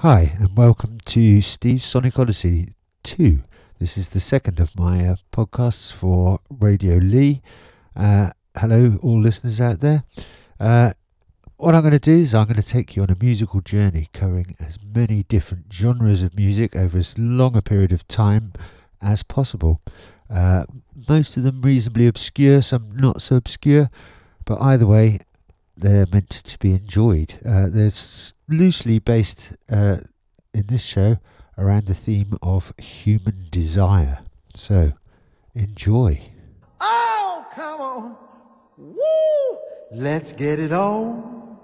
Hi, and welcome to Steve's Sonic Odyssey 2. This is the second of my uh, podcasts for Radio Lee. Uh, hello, all listeners out there. Uh, what I'm going to do is I'm going to take you on a musical journey covering as many different genres of music over as long a period of time as possible. Uh, most of them reasonably obscure, some not so obscure, but either way, they're meant to be enjoyed. Uh, they're loosely based uh, in this show around the theme of human desire. So, enjoy. Oh, come on. Woo! Let's get it on.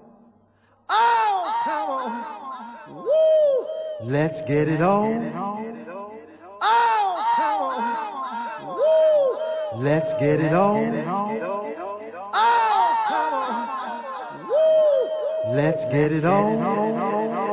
Oh, come on. Woo! Let's get it on. Oh, come on. Woo! Let's get it on. Let's get it on.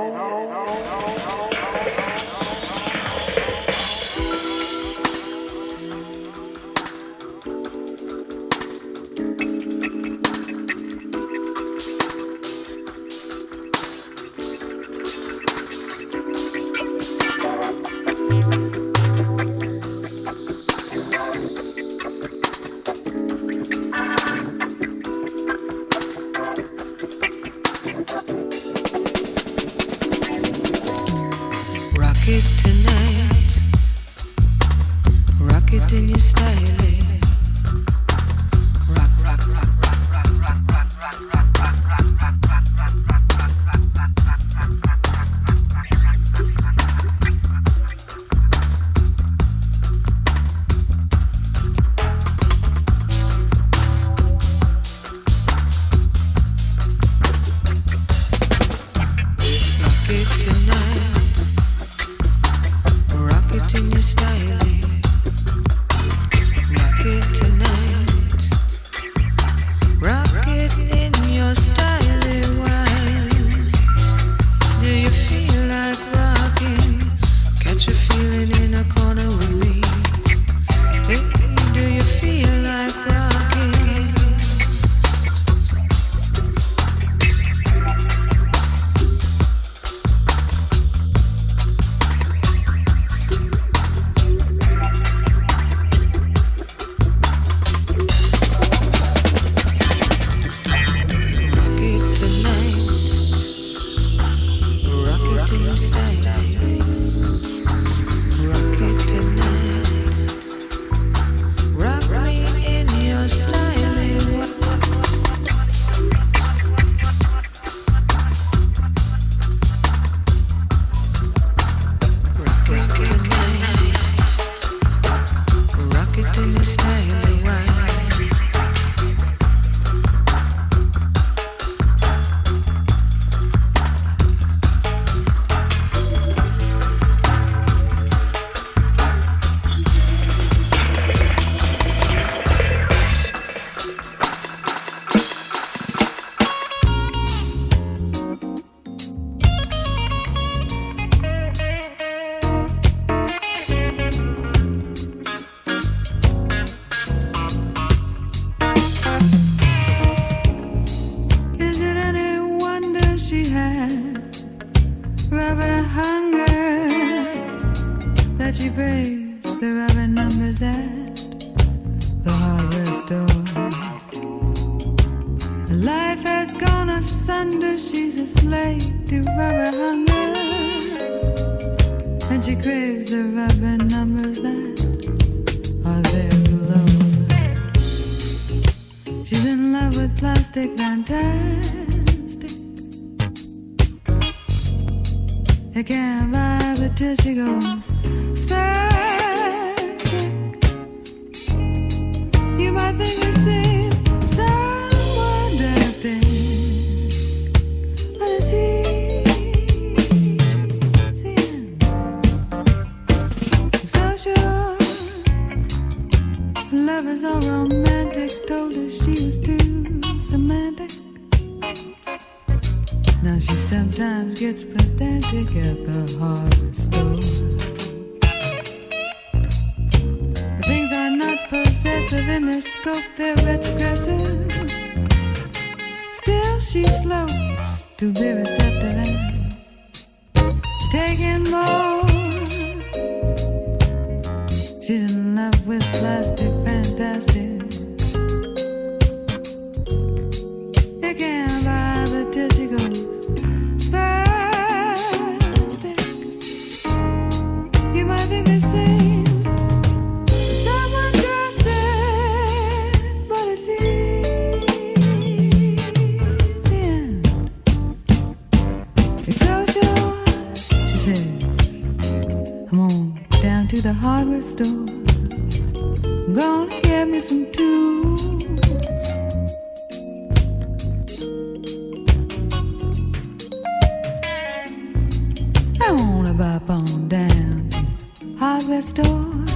store.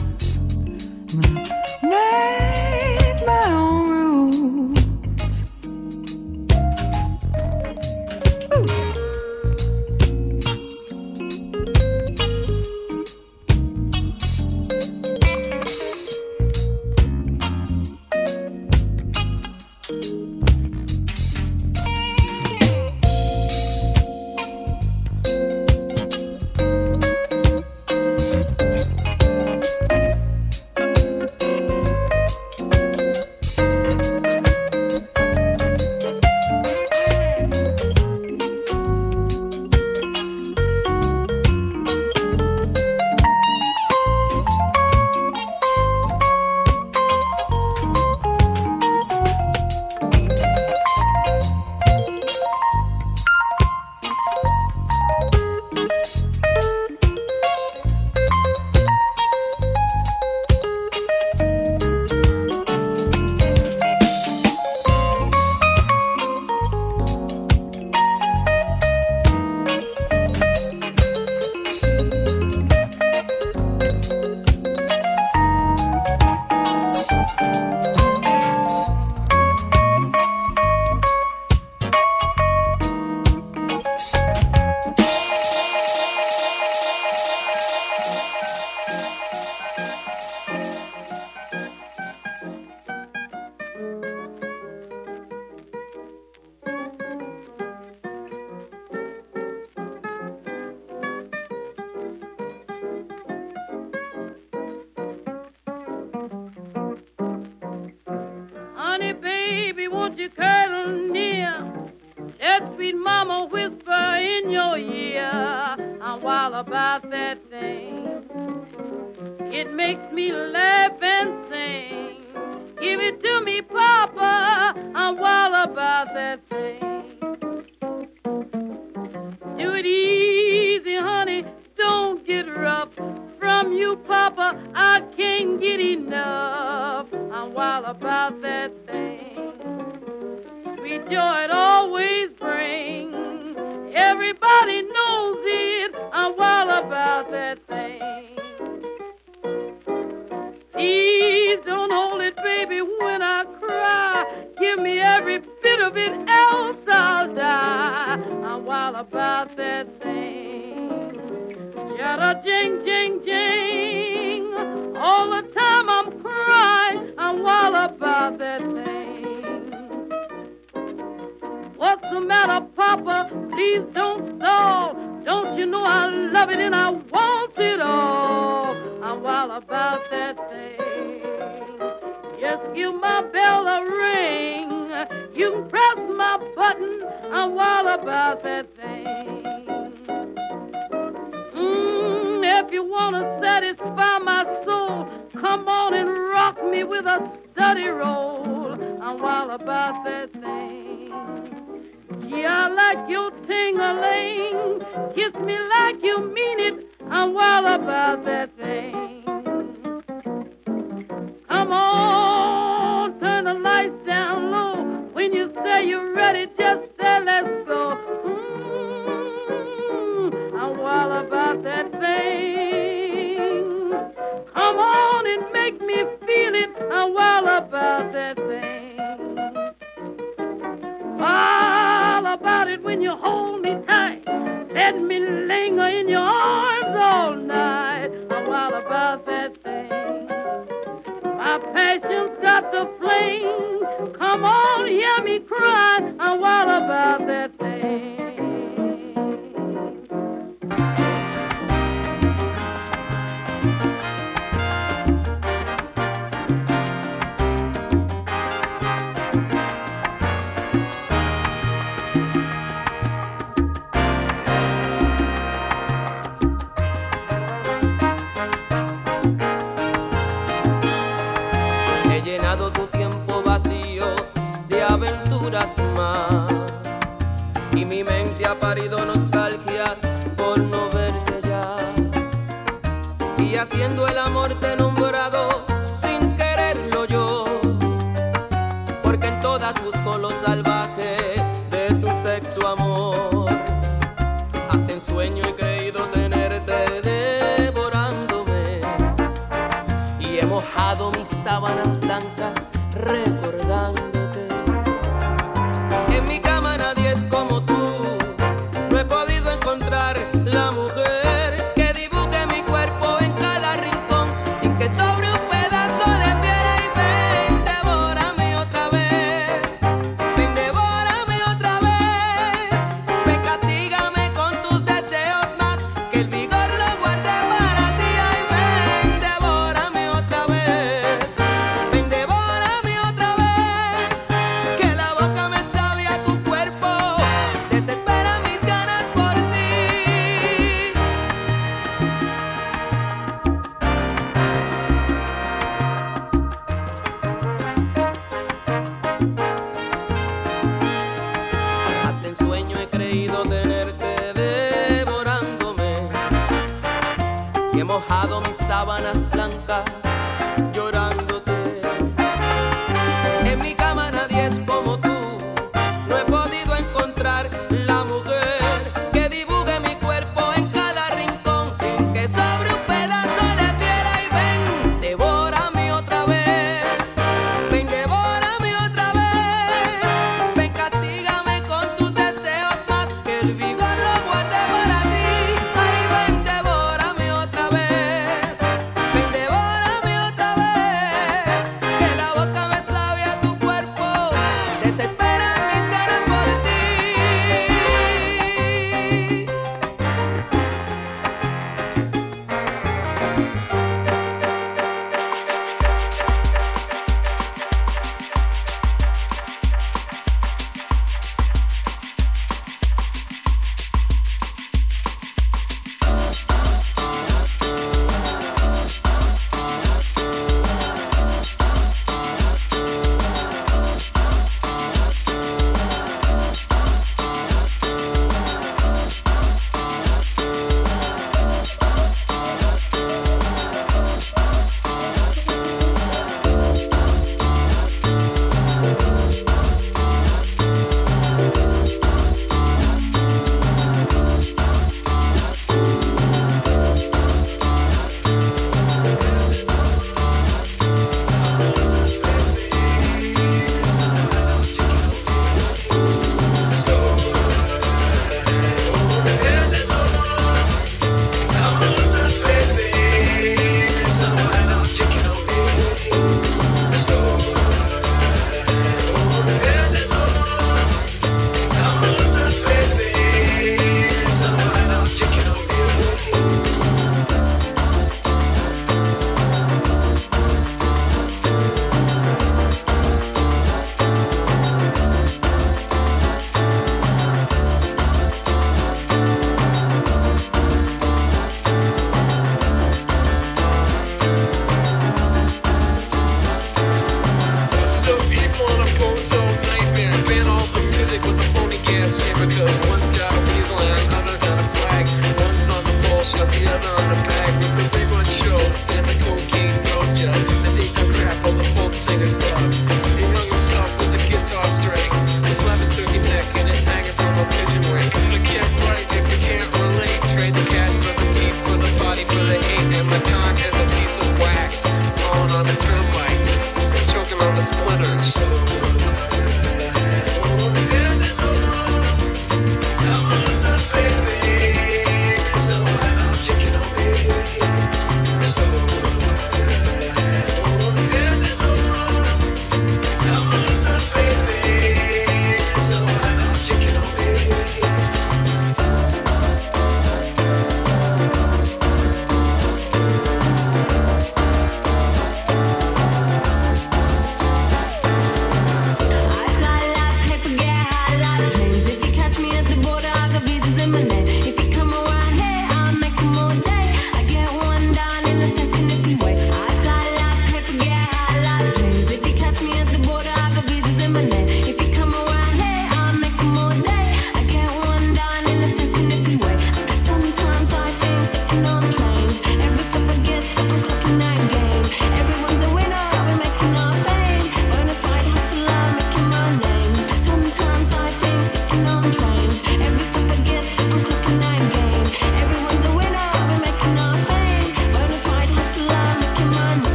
About that thing.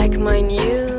like my new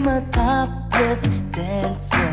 became a topless dancer.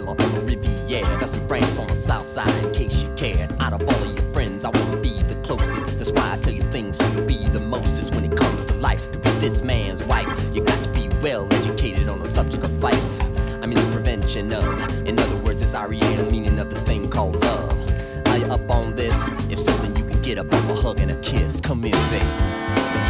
Alone in a villa on the Riviera. Got some friends on the south side in case you cared. Out of all of your friends, I wanna be the closest. That's why I tell you things so you be the mostest when it comes to life. To be this man's wife, you got to be well educated on the subject of fights. I mean, the prevention of. In other words, it's REM meaning of this thing called love. Are you up on this? If so, then you can get up off a hug and a kiss. Come here, baby.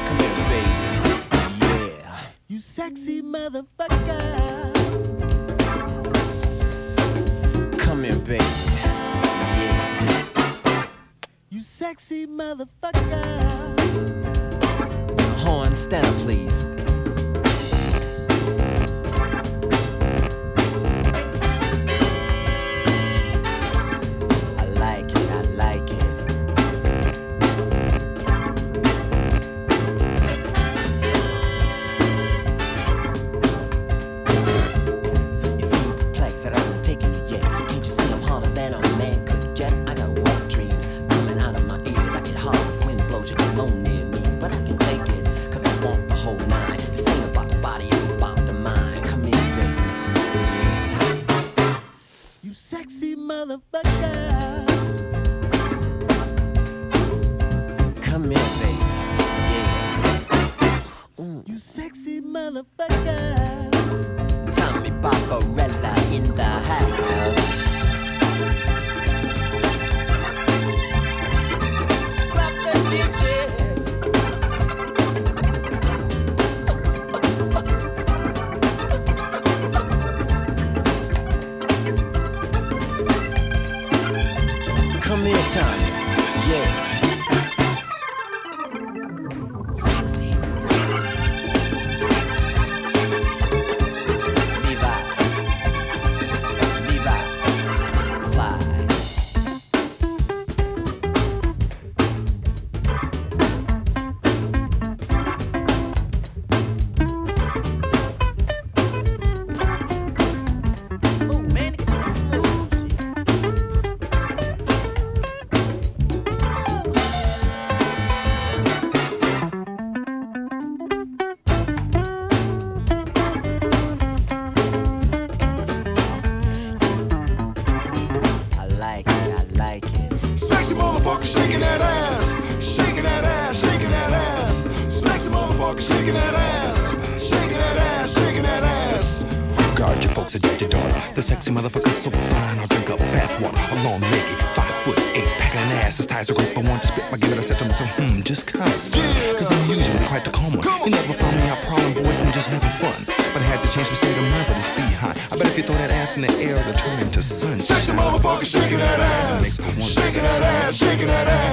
Sexy motherfucker. Come here, baby. Yeah. You sexy motherfucker. Horn, stand up, please.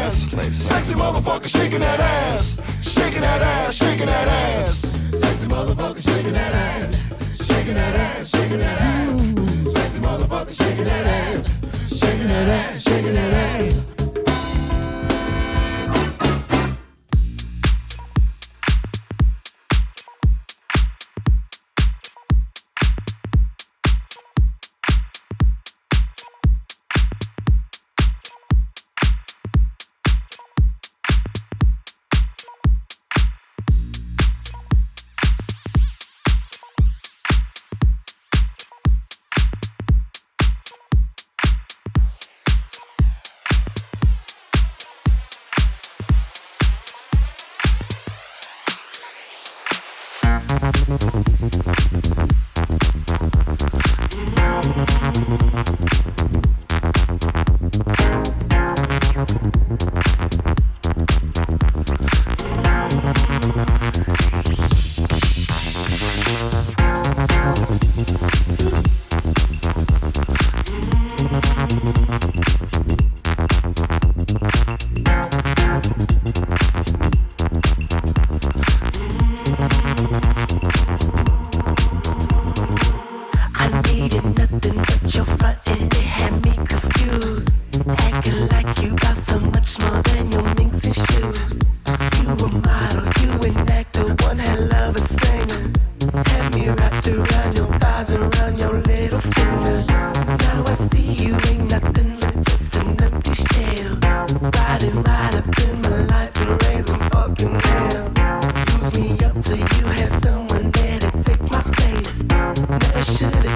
ass. Sexy motherfucker shaking that ass. Shaking that ass, shaking that ass. Sexy motherfucker shaking that ass. Shaking that ass, shaking that ass. Sexy motherfucker shaking that ass. Shaking that ass, shaking that ass.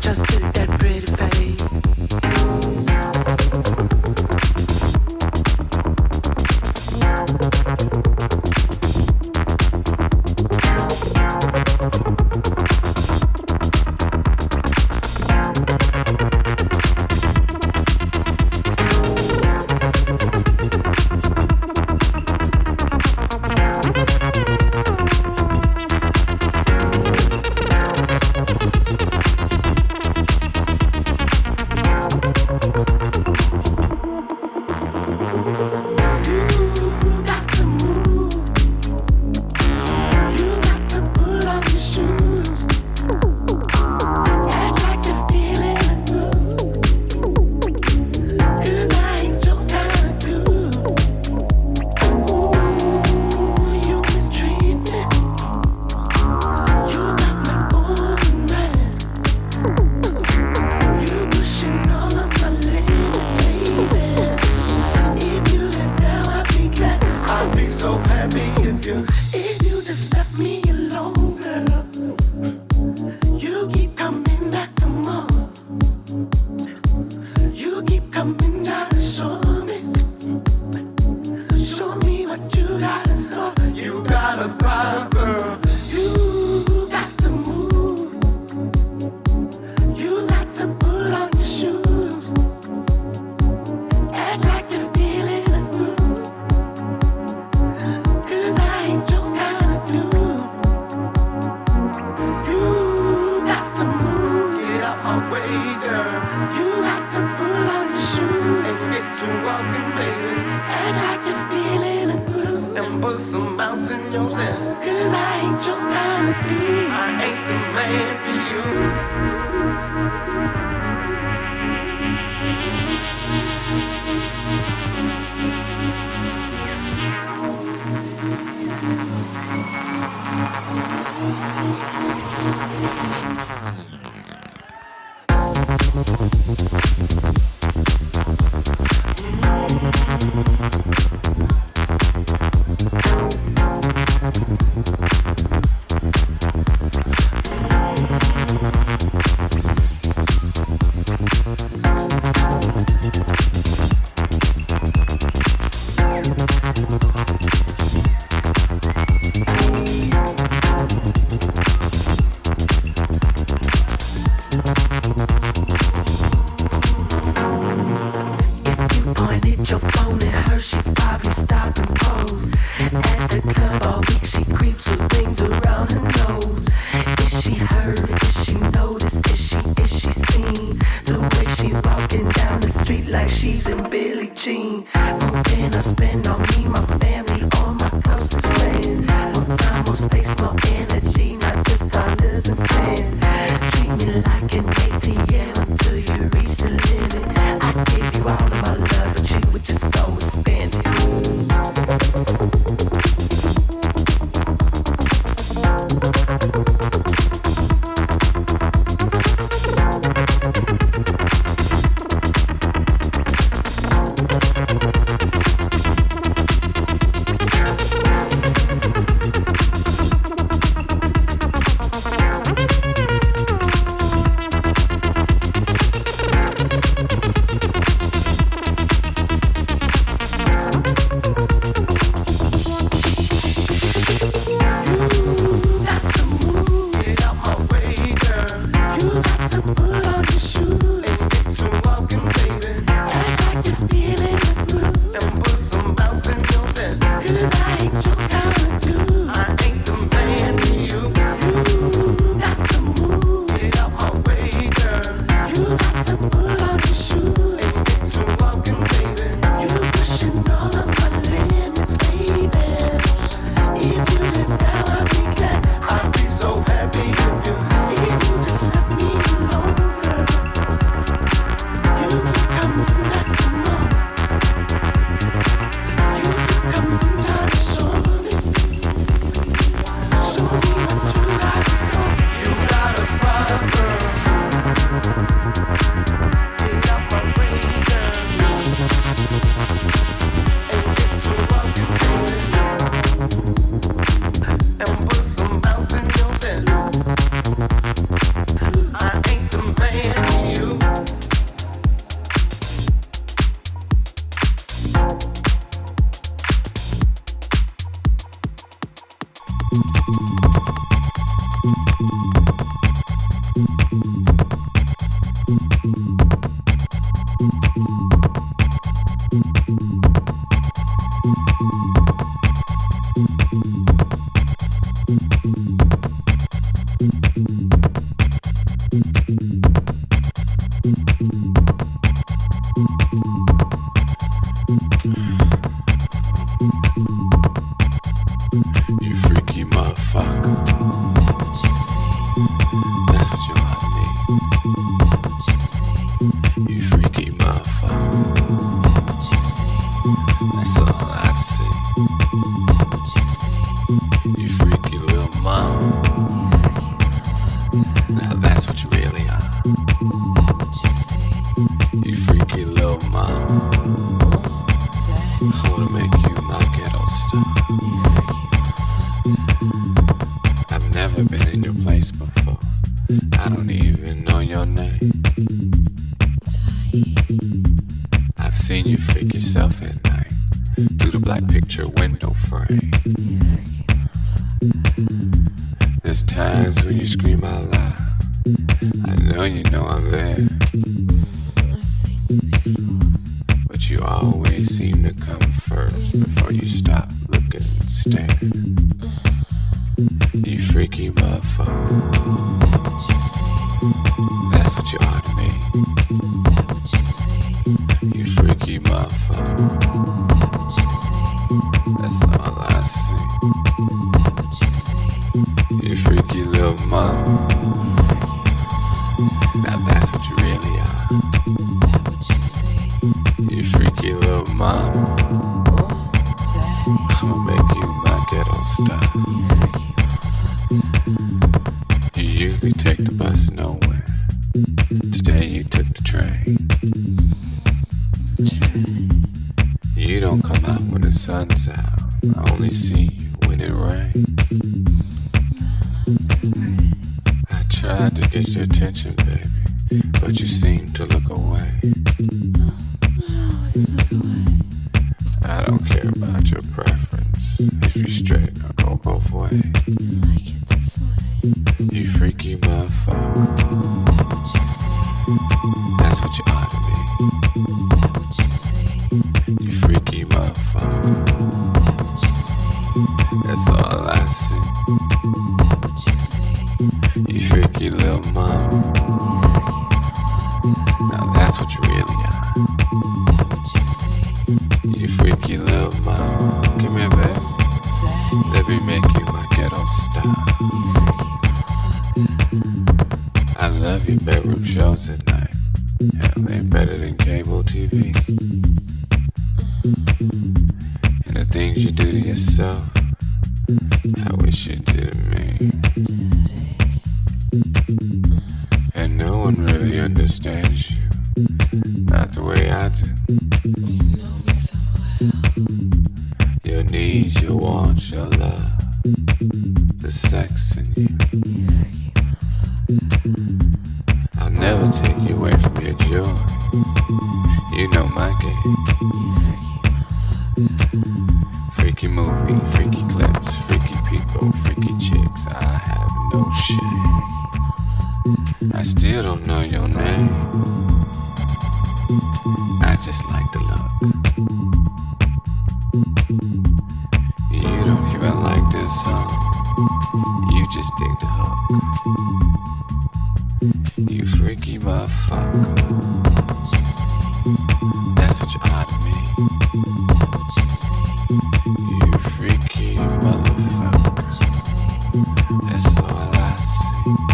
just did that pretty face. mouse in your den. Cause I ain't your kind of bee. I ain't the man for you. go. I don't care about your preference. If you straight, I'll go both ways. You it this way. You freaky motherfucker.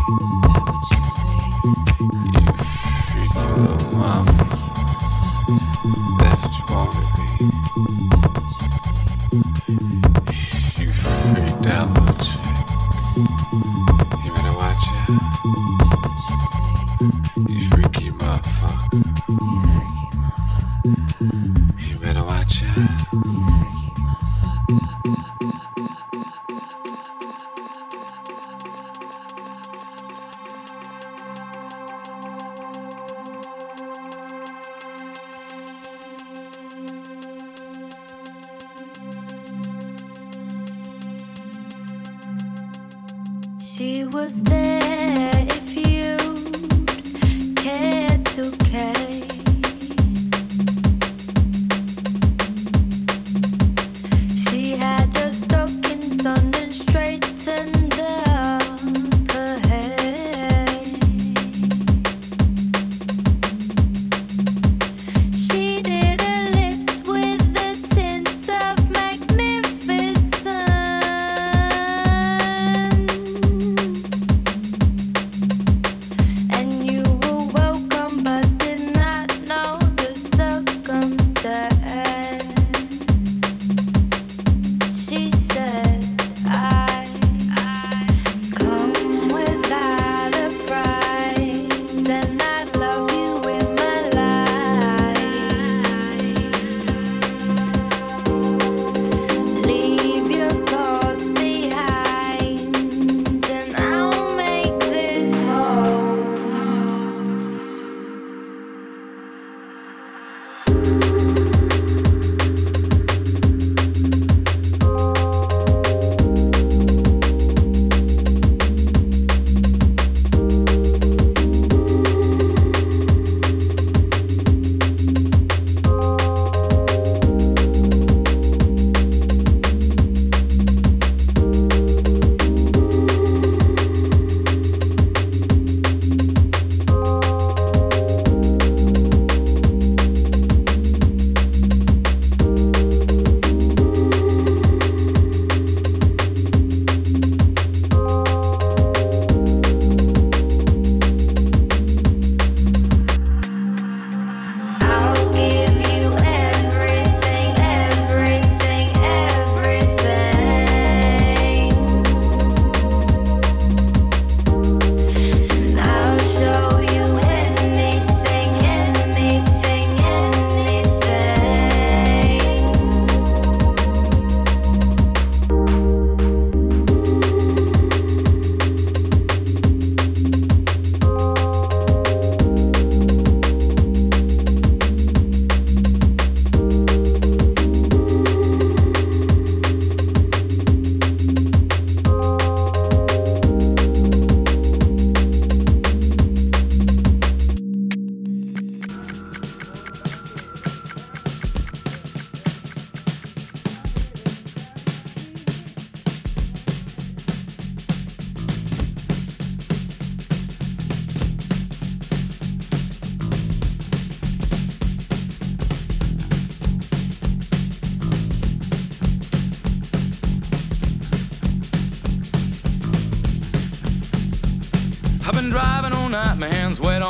That's what you want to be.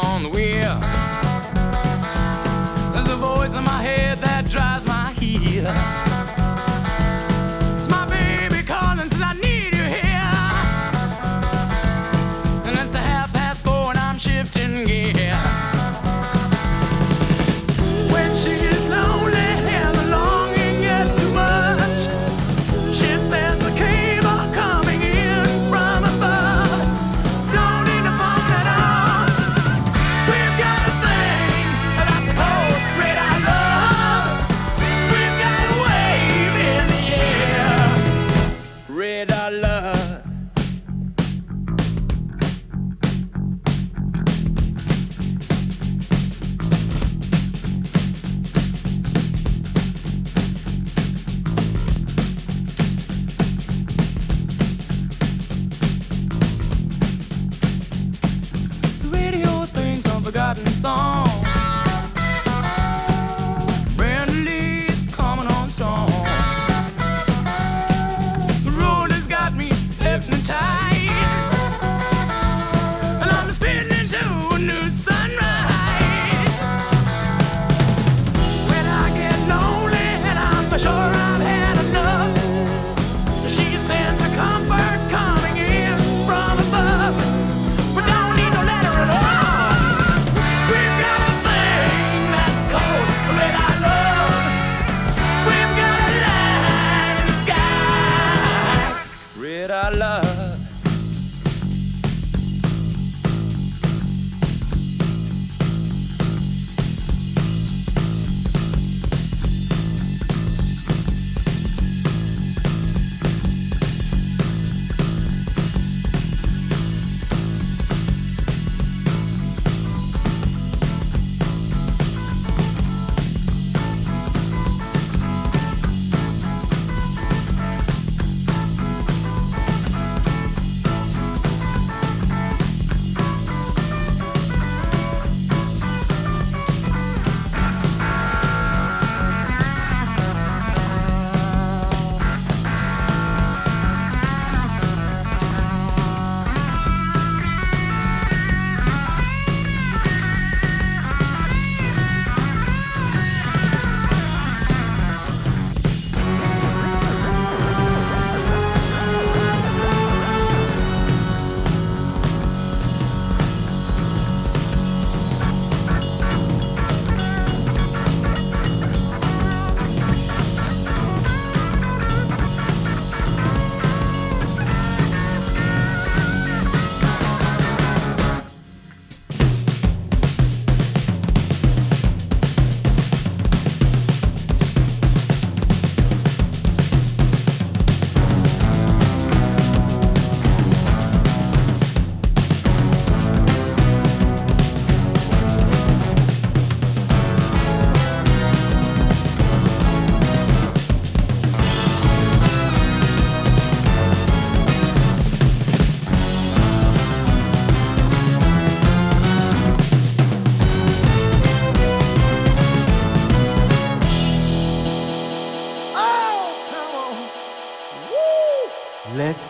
on the wheel. There's a voice in my head that drives my heel.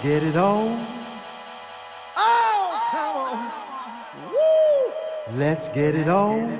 get it on. Oh, come on. Woo! Let's get it on.